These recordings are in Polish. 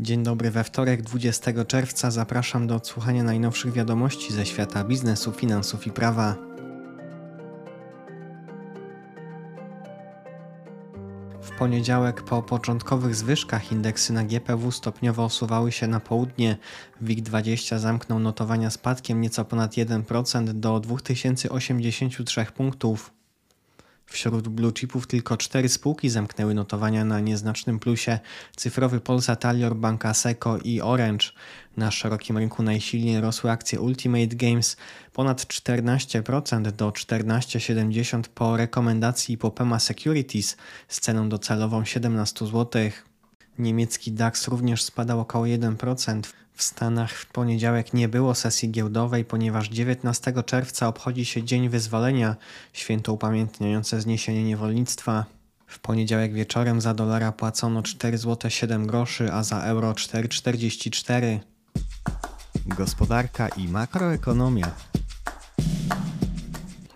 Dzień dobry, we wtorek 20 czerwca zapraszam do odsłuchania najnowszych wiadomości ze świata biznesu, finansów i prawa. W poniedziałek po początkowych zwyżkach indeksy na GPW stopniowo osuwały się na południe. WIG20 zamknął notowania spadkiem nieco ponad 1% do 2083 punktów. Wśród blue chipów tylko cztery spółki zamknęły notowania na nieznacznym plusie. Cyfrowy Polsat, Alior, Banka Seco i Orange. Na szerokim rynku najsilniej rosły akcje Ultimate Games ponad 14% do 14,70 po rekomendacji Popema Securities z ceną docelową 17 zł. Niemiecki DAX również spadał około 1%. W Stanach w poniedziałek nie było sesji giełdowej, ponieważ 19 czerwca obchodzi się Dzień Wyzwolenia, święto upamiętniające zniesienie niewolnictwa. W poniedziałek wieczorem za dolara płacono 4 zł 7 groszy, a za euro 4,44. Gospodarka i makroekonomia.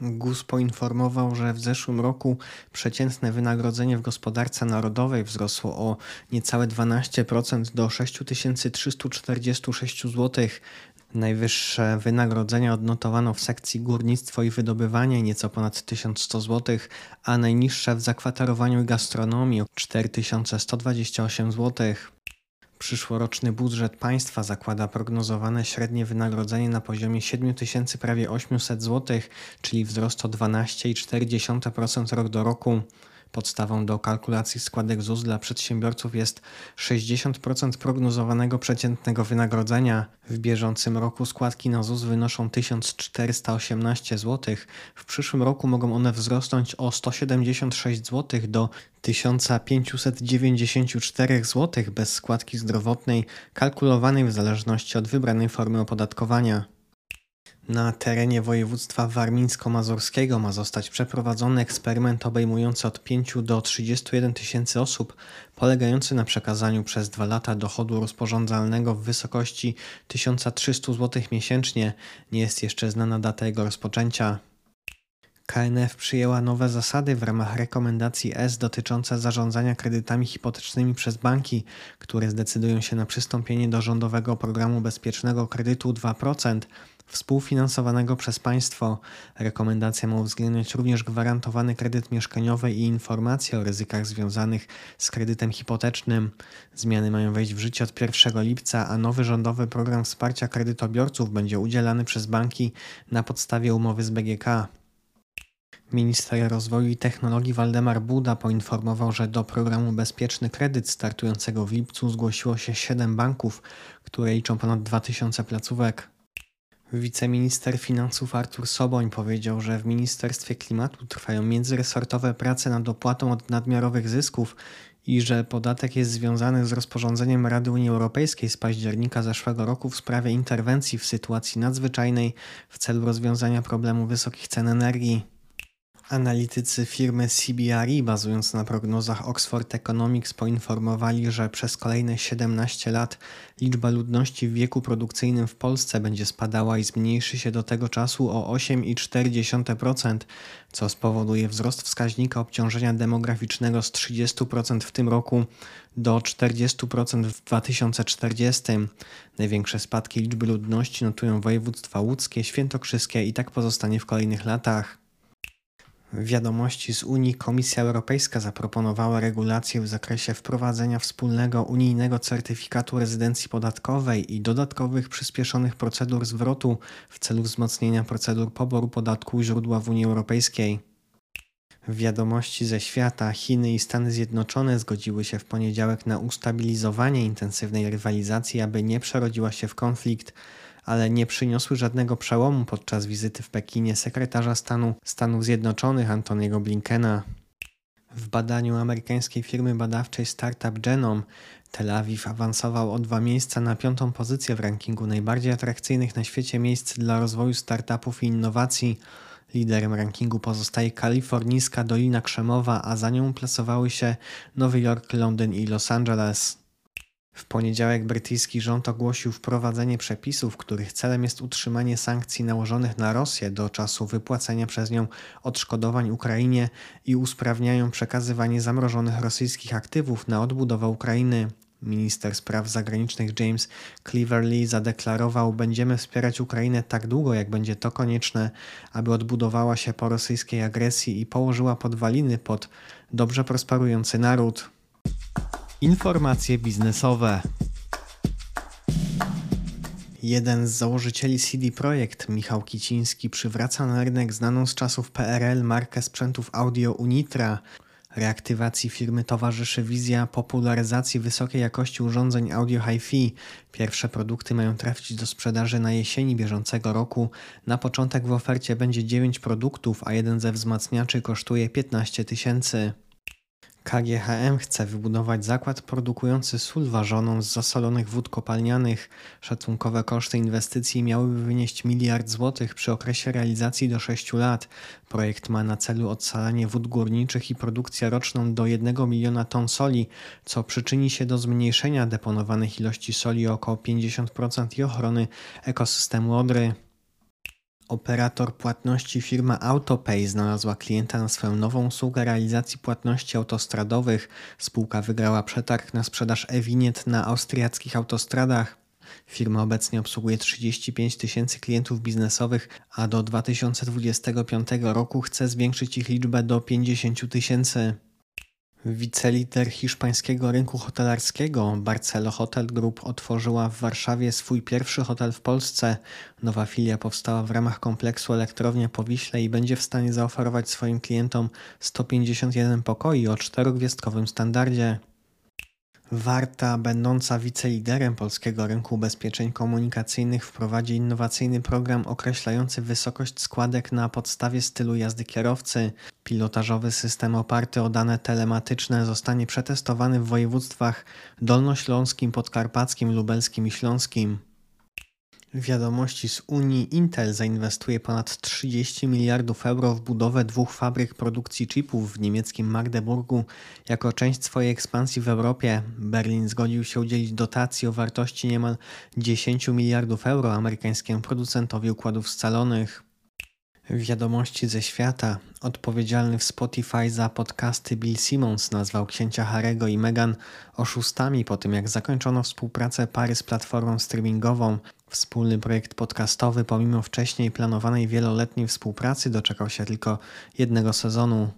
GUS poinformował, że w zeszłym roku przeciętne wynagrodzenie w gospodarce narodowej wzrosło o niecałe 12% do 6346 zł. Najwyższe wynagrodzenia odnotowano w sekcji górnictwo i wydobywanie nieco ponad 1100 zł, a najniższe w zakwaterowaniu i gastronomii 4128 zł. Przyszłoroczny budżet państwa zakłada prognozowane średnie wynagrodzenie na poziomie 7 tysięcy prawie 800 zł, czyli wzrost o 12,4% rok do roku. Podstawą do kalkulacji składek ZUS dla przedsiębiorców jest 60% prognozowanego przeciętnego wynagrodzenia. W bieżącym roku składki na ZUS wynoszą 1418 zł. W przyszłym roku mogą one wzrosnąć o 176 zł do 1594 zł bez składki zdrowotnej, kalkulowanej w zależności od wybranej formy opodatkowania. Na terenie województwa warmińsko-mazurskiego ma zostać przeprowadzony eksperyment obejmujący od 5 do 31 tysięcy osób, polegający na przekazaniu przez dwa lata dochodu rozporządzalnego w wysokości 1300 zł miesięcznie. Nie jest jeszcze znana data jego rozpoczęcia. KNF przyjęła nowe zasady w ramach rekomendacji S dotyczące zarządzania kredytami hipotecznymi przez banki, które zdecydują się na przystąpienie do rządowego programu bezpiecznego kredytu 2% współfinansowanego przez państwo. Rekomendacja ma uwzględniać również gwarantowany kredyt mieszkaniowy i informacje o ryzykach związanych z kredytem hipotecznym. Zmiany mają wejść w życie od 1 lipca, a nowy rządowy program wsparcia kredytobiorców będzie udzielany przez banki na podstawie umowy z BGK. Minister Rozwoju i Technologii Waldemar Buda poinformował, że do programu Bezpieczny Kredyt startującego w lipcu zgłosiło się 7 banków, które liczą ponad 2000 placówek. Wiceminister finansów Artur Soboń powiedział, że w Ministerstwie Klimatu trwają międzyresortowe prace nad opłatą od nadmiarowych zysków i że podatek jest związany z rozporządzeniem Rady Unii Europejskiej z października zeszłego roku w sprawie interwencji w sytuacji nadzwyczajnej w celu rozwiązania problemu wysokich cen energii. Analitycy firmy CBRE, bazując na prognozach Oxford Economics, poinformowali, że przez kolejne 17 lat liczba ludności w wieku produkcyjnym w Polsce będzie spadała i zmniejszy się do tego czasu o 8,4%, co spowoduje wzrost wskaźnika obciążenia demograficznego z 30% w tym roku do 40% w 2040. Największe spadki liczby ludności notują województwa łódzkie, świętokrzyskie i tak pozostanie w kolejnych latach. Wiadomości z Unii Komisja Europejska zaproponowała regulacje w zakresie wprowadzenia wspólnego unijnego certyfikatu rezydencji podatkowej i dodatkowych przyspieszonych procedur zwrotu w celu wzmocnienia procedur poboru podatku źródła w Unii Europejskiej. Wiadomości ze świata Chiny i Stany Zjednoczone zgodziły się w poniedziałek na ustabilizowanie intensywnej rywalizacji, aby nie przerodziła się w konflikt ale nie przyniosły żadnego przełomu podczas wizyty w Pekinie sekretarza stanu Stanów Zjednoczonych Antoniego Blinkena. W badaniu amerykańskiej firmy badawczej Startup Genome Tel Awiw awansował o dwa miejsca na piątą pozycję w rankingu najbardziej atrakcyjnych na świecie miejsc dla rozwoju startupów i innowacji. Liderem rankingu pozostaje kalifornijska Dolina Krzemowa, a za nią plasowały się Nowy Jork, Londyn i Los Angeles. W poniedziałek brytyjski rząd ogłosił wprowadzenie przepisów, których celem jest utrzymanie sankcji nałożonych na Rosję do czasu wypłacenia przez nią odszkodowań Ukrainie i usprawniają przekazywanie zamrożonych rosyjskich aktywów na odbudowę Ukrainy. Minister spraw zagranicznych James Cleverly zadeklarował: Będziemy wspierać Ukrainę tak długo, jak będzie to konieczne, aby odbudowała się po rosyjskiej agresji i położyła podwaliny pod dobrze prosperujący naród. Informacje biznesowe. Jeden z założycieli CD Projekt, Michał Kiciński, przywraca na rynek znaną z czasów PRL markę sprzętów audio Unitra. Reaktywacji firmy towarzyszy wizja popularyzacji wysokiej jakości urządzeń audio hi-fi. Pierwsze produkty mają trafić do sprzedaży na jesieni bieżącego roku. Na początek w ofercie będzie 9 produktów, a jeden ze wzmacniaczy kosztuje 15 tysięcy. KGHM chce wybudować zakład produkujący sól ważoną z zasolonych wód kopalnianych. Szacunkowe koszty inwestycji miałyby wynieść miliard złotych przy okresie realizacji do 6 lat. Projekt ma na celu odsalanie wód górniczych i produkcję roczną do 1 miliona ton soli, co przyczyni się do zmniejszenia deponowanych ilości soli o około 50% i ochrony ekosystemu Odry. Operator płatności firma AutoPay znalazła klienta na swoją nową usługę realizacji płatności autostradowych. Spółka wygrała przetarg na sprzedaż e-winiet na austriackich autostradach. Firma obecnie obsługuje 35 tysięcy klientów biznesowych, a do 2025 roku chce zwiększyć ich liczbę do 50 tysięcy. Wicelider hiszpańskiego rynku hotelarskiego Barcelo Hotel Group otworzyła w Warszawie swój pierwszy hotel w Polsce. Nowa filia powstała w ramach kompleksu Elektrownia Powiśle i będzie w stanie zaoferować swoim klientom 151 pokoi o czterogwiazdkowym standardzie. Warta, będąca wiceliderem polskiego rynku ubezpieczeń komunikacyjnych, wprowadzi innowacyjny program określający wysokość składek na podstawie stylu jazdy kierowcy. Pilotażowy system oparty o dane telematyczne zostanie przetestowany w województwach dolnośląskim, podkarpackim, lubelskim i śląskim. Wiadomości z Unii Intel zainwestuje ponad 30 miliardów euro w budowę dwóch fabryk produkcji chipów w niemieckim Magdeburgu. Jako część swojej ekspansji w Europie, Berlin zgodził się udzielić dotacji o wartości niemal 10 miliardów euro amerykańskiemu producentowi układów scalonych. Wiadomości ze świata. Odpowiedzialny w Spotify za podcasty Bill Simmons nazwał księcia Harego i Meghan oszustami po tym, jak zakończono współpracę pary z platformą streamingową. Wspólny projekt podcastowy, pomimo wcześniej planowanej wieloletniej współpracy, doczekał się tylko jednego sezonu.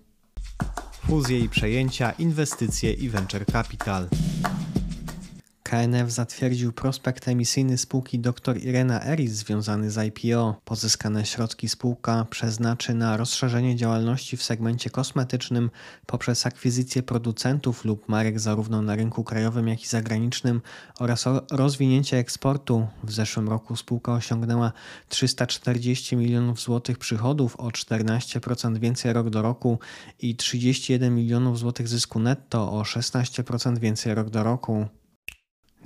Fuzje i przejęcia, inwestycje i venture capital. KNF zatwierdził prospekt emisyjny spółki dr Irena Eris związany z IPO. Pozyskane środki spółka przeznaczy na rozszerzenie działalności w segmencie kosmetycznym poprzez akwizycję producentów lub marek zarówno na rynku krajowym, jak i zagranicznym oraz rozwinięcie eksportu. W zeszłym roku spółka osiągnęła 340 milionów złotych przychodów, o 14% więcej rok do roku i 31 milionów złotych zysku netto, o 16% więcej rok do roku.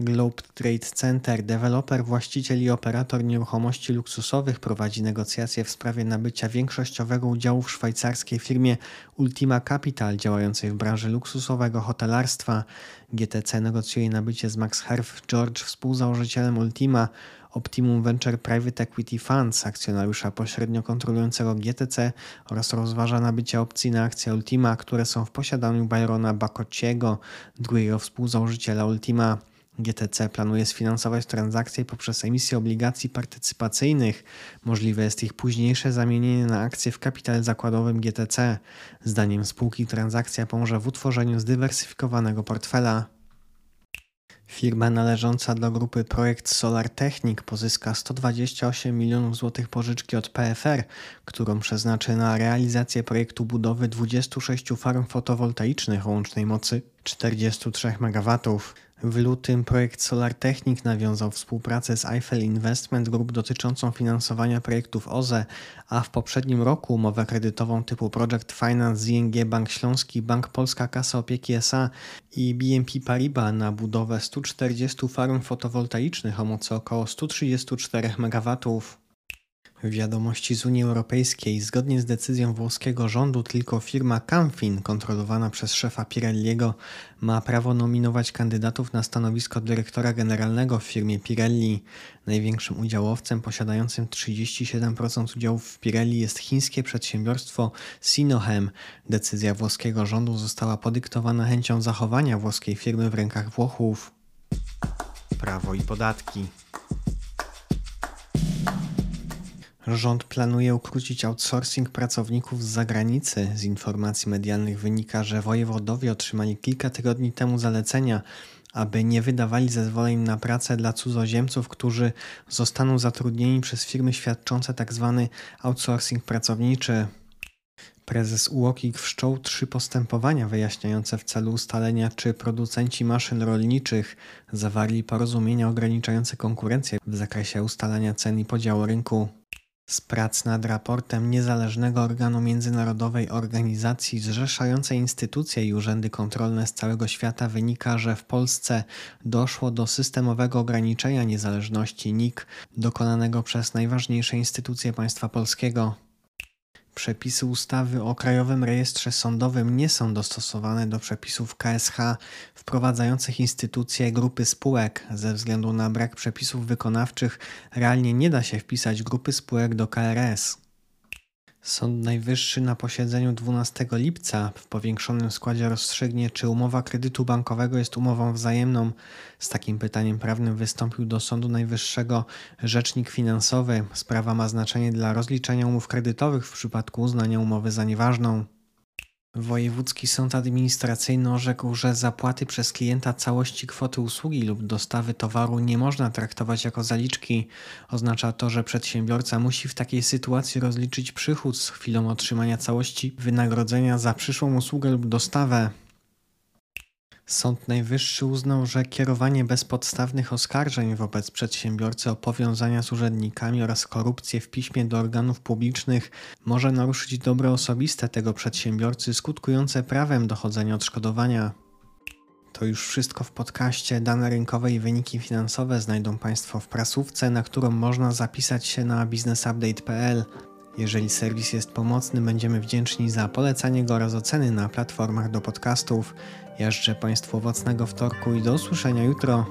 Globe Trade Center, deweloper, właściciel i operator nieruchomości luksusowych, prowadzi negocjacje w sprawie nabycia większościowego udziału w szwajcarskiej firmie Ultima Capital, działającej w branży luksusowego hotelarstwa. GTC negocjuje nabycie z Max Herf George, współzałożycielem Ultima, Optimum Venture Private Equity Funds, akcjonariusza pośrednio kontrolującego GTC oraz rozważa nabycie opcji na akcje Ultima, które są w posiadaniu Byrona Bakociego, drugiego współzałożyciela Ultima. GTC planuje sfinansować transakcje poprzez emisję obligacji partycypacyjnych. Możliwe jest ich późniejsze zamienienie na akcje w kapitale zakładowym GTC. Zdaniem spółki transakcja pomoże w utworzeniu zdywersyfikowanego portfela. Firma należąca do grupy Projekt Solar Technic pozyska 128 milionów złotych pożyczki od PFR, którą przeznaczy na realizację projektu budowy 26 farm fotowoltaicznych o łącznej mocy 43 MW. W lutym projekt Solar Technic nawiązał współpracę z Eiffel Investment Group dotyczącą finansowania projektów OZE, a w poprzednim roku umowę kredytową typu Project Finance z ING Bank Śląski, Bank Polska Kasa Opieki SA i BNP Paribas na budowę 140 farm fotowoltaicznych o mocy około 134 MW. Wiadomości z Unii Europejskiej. Zgodnie z decyzją włoskiego rządu, tylko firma Camfin, kontrolowana przez szefa Pirelliego, ma prawo nominować kandydatów na stanowisko dyrektora generalnego w firmie Pirelli. Największym udziałowcem posiadającym 37% udziałów w Pirelli jest chińskie przedsiębiorstwo Sinohem. Decyzja włoskiego rządu została podyktowana chęcią zachowania włoskiej firmy w rękach Włochów. prawo i podatki. Rząd planuje ukrócić outsourcing pracowników z zagranicy. Z informacji medialnych wynika, że wojewodowie otrzymali kilka tygodni temu zalecenia, aby nie wydawali zezwoleń na pracę dla cudzoziemców, którzy zostaną zatrudnieni przez firmy świadczące tzw. Tak outsourcing pracowniczy. Prezes UOKiK wszczął trzy postępowania wyjaśniające w celu ustalenia, czy producenci maszyn rolniczych zawarli porozumienia ograniczające konkurencję w zakresie ustalania cen i podziału rynku. Z prac nad raportem niezależnego organu międzynarodowej organizacji zrzeszającej instytucje i urzędy kontrolne z całego świata wynika, że w Polsce doszło do systemowego ograniczenia niezależności NIK dokonanego przez najważniejsze instytucje państwa polskiego. Przepisy ustawy o Krajowym Rejestrze Sądowym nie są dostosowane do przepisów KSH wprowadzających instytucje grupy spółek. Ze względu na brak przepisów wykonawczych realnie nie da się wpisać grupy spółek do KRS. Sąd Najwyższy na posiedzeniu 12 lipca w powiększonym składzie rozstrzygnie, czy umowa kredytu bankowego jest umową wzajemną. Z takim pytaniem prawnym wystąpił do Sądu Najwyższego rzecznik finansowy. Sprawa ma znaczenie dla rozliczenia umów kredytowych w przypadku uznania umowy za nieważną. Wojewódzki Sąd Administracyjny orzekł, że zapłaty przez klienta całości kwoty usługi lub dostawy towaru nie można traktować jako zaliczki. Oznacza to, że przedsiębiorca musi w takiej sytuacji rozliczyć przychód z chwilą otrzymania całości wynagrodzenia za przyszłą usługę lub dostawę. Sąd Najwyższy uznał, że kierowanie bezpodstawnych oskarżeń wobec przedsiębiorcy o powiązania z urzędnikami oraz korupcję w piśmie do organów publicznych może naruszyć dobro osobiste tego przedsiębiorcy, skutkujące prawem dochodzenia odszkodowania. To już wszystko w podcaście. Dane rynkowe i wyniki finansowe znajdą Państwo w prasówce, na którą można zapisać się na businessupdate.pl. Jeżeli serwis jest pomocny, będziemy wdzięczni za polecanie go oraz oceny na platformach do podcastów. Ja życzę Państwu owocnego wtorku i do usłyszenia jutro.